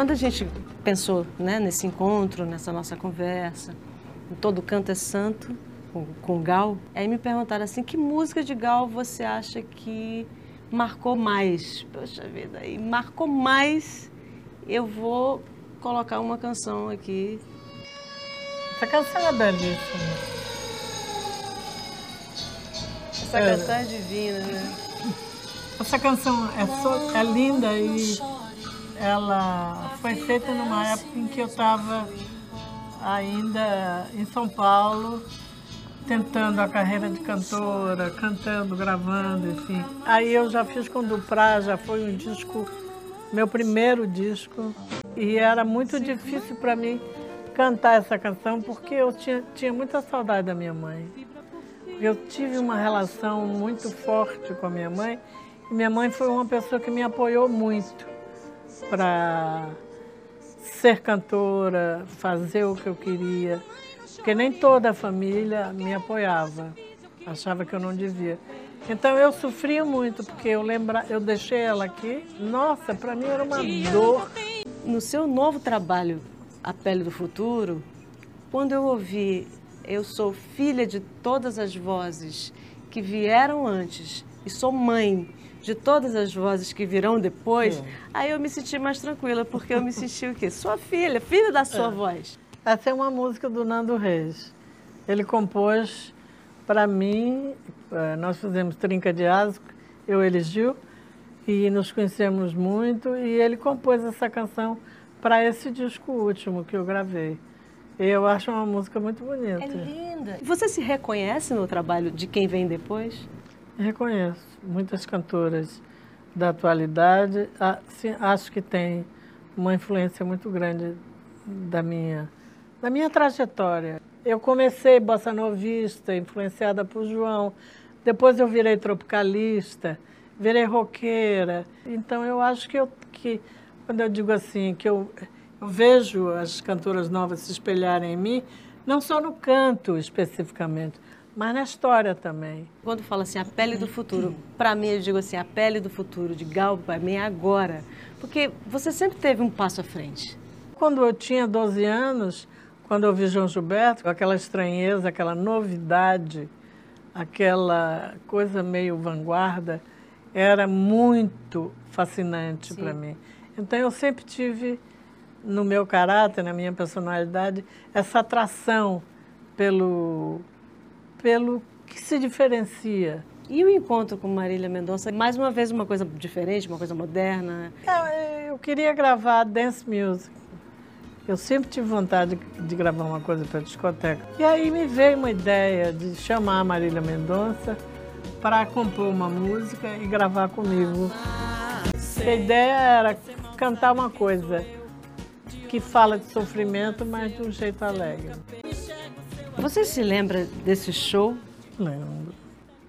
Quando a gente pensou né, nesse encontro, nessa nossa conversa, em Todo Canto é Santo, com, com Gal, aí me perguntaram assim, que música de Gal você acha que marcou mais? Poxa vida, e marcou mais, eu vou colocar uma canção aqui. Essa canção é belíssima. Essa é. canção é divina, né? Essa canção é, so, é linda e ela foi feita numa época em que eu estava ainda em São Paulo, tentando a carreira de cantora, cantando, gravando, enfim. Aí eu já fiz com Duprá, já foi um disco, meu primeiro disco, e era muito difícil para mim cantar essa canção porque eu tinha, tinha muita saudade da minha mãe. Eu tive uma relação muito forte com a minha mãe e minha mãe foi uma pessoa que me apoiou muito para ser cantora, fazer o que eu queria, porque nem toda a família me apoiava, achava que eu não devia. Então eu sofria muito, porque eu lembra, eu deixei ela aqui, nossa, para mim era uma dor. No seu novo trabalho, A Pele do Futuro, quando eu ouvi Eu sou filha de todas as vozes que vieram antes e sou mãe de todas as vozes que virão depois, é. aí eu me senti mais tranquila, porque eu me senti o quê? Sua filha, filha da sua é. voz. Essa é uma música do Nando Reis. Ele compôs para mim, é, nós fizemos Trinca de Asco, eu e Gil, e nos conhecemos muito, e ele compôs essa canção para esse disco último que eu gravei. Eu acho uma música muito bonita. É linda. Você se reconhece no trabalho de quem vem depois? Reconheço. Muitas cantoras da atualidade, acho que tem uma influência muito grande da minha, da minha trajetória. Eu comecei bossa novista, influenciada por João. Depois eu virei tropicalista, virei roqueira. Então eu acho que, eu, que quando eu digo assim, que eu, eu vejo as cantoras novas se espelharem em mim, não só no canto especificamente, mas na história também. Quando fala assim, a pele do futuro, para mim eu digo assim, a pele do futuro de Gal para mim é agora, porque você sempre teve um passo à frente. Quando eu tinha 12 anos, quando eu vi João Gilberto, aquela estranheza, aquela novidade, aquela coisa meio vanguarda, era muito fascinante para mim. Então eu sempre tive no meu caráter, na minha personalidade, essa atração pelo pelo que se diferencia. E o encontro com Marília Mendonça, mais uma vez uma coisa diferente, uma coisa moderna? É, eu queria gravar dance music. Eu sempre tive vontade de gravar uma coisa para discoteca. E aí me veio uma ideia de chamar a Marília Mendonça para compor uma música e gravar comigo. A ideia era cantar uma coisa que fala de sofrimento, mas de um jeito alegre. Você se lembra desse show? Lembro.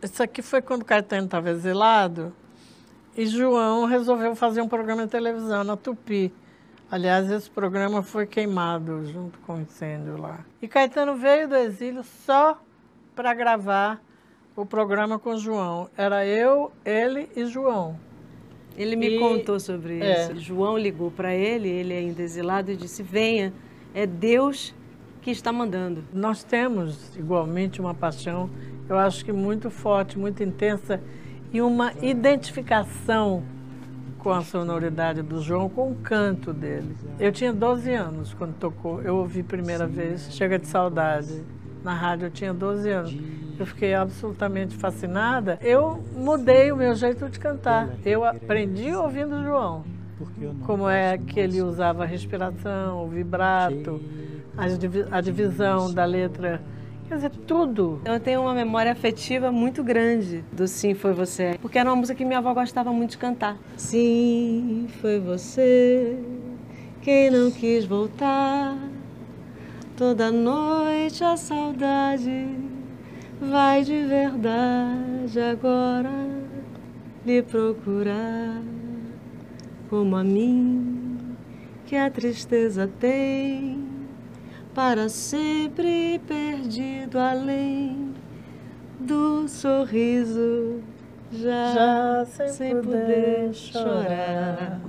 Isso aqui foi quando o Caetano estava exilado e João resolveu fazer um programa de televisão na Tupi. Aliás, esse programa foi queimado junto com o incêndio lá. E Caetano veio do exílio só para gravar o programa com João. Era eu, ele e João. Ele me e, contou sobre é. isso. João ligou para ele, ele ainda exilado, e disse: Venha, é Deus que está mandando. Nós temos igualmente uma paixão, eu acho que muito forte, muito intensa e uma identificação com a sonoridade do João, com o canto dele. Eu tinha 12 anos quando tocou, eu ouvi primeira vez Chega de Saudade. Na rádio eu tinha 12 anos. Eu fiquei absolutamente fascinada. Eu mudei o meu jeito de cantar. Eu aprendi ouvindo o João. Como é que ele usava a respiração, o vibrato a divisão da letra. Quer dizer, tudo. Eu tenho uma memória afetiva muito grande do Sim Foi Você, porque era uma música que minha avó gostava muito de cantar. Sim, foi você quem não quis voltar. Toda noite a saudade vai de verdade agora lhe procurar como a mim que a tristeza tem para sempre perdido além do sorriso, já, já sem, sem poder, poder chorar.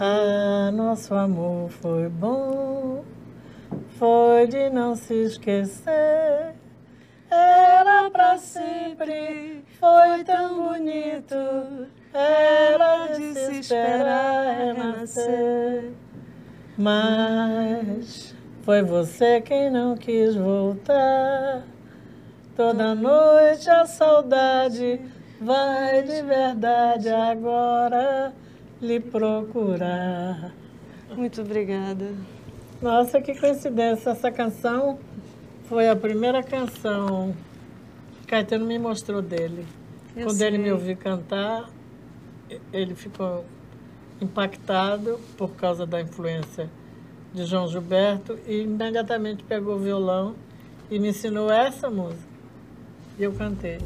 Ah, nosso amor foi bom, foi de não se esquecer. Era pra sempre, foi tão bonito, era de se esperar renascer. Mas foi você quem não quis voltar. Toda noite a saudade vai de verdade agora lhe procurar. Muito obrigada. Nossa, que coincidência. Essa canção foi a primeira canção que Caetano me mostrou dele. Eu Quando sei. ele me ouviu cantar, ele ficou impactado por causa da influência de João Gilberto e imediatamente pegou o violão e me ensinou essa música. E eu cantei.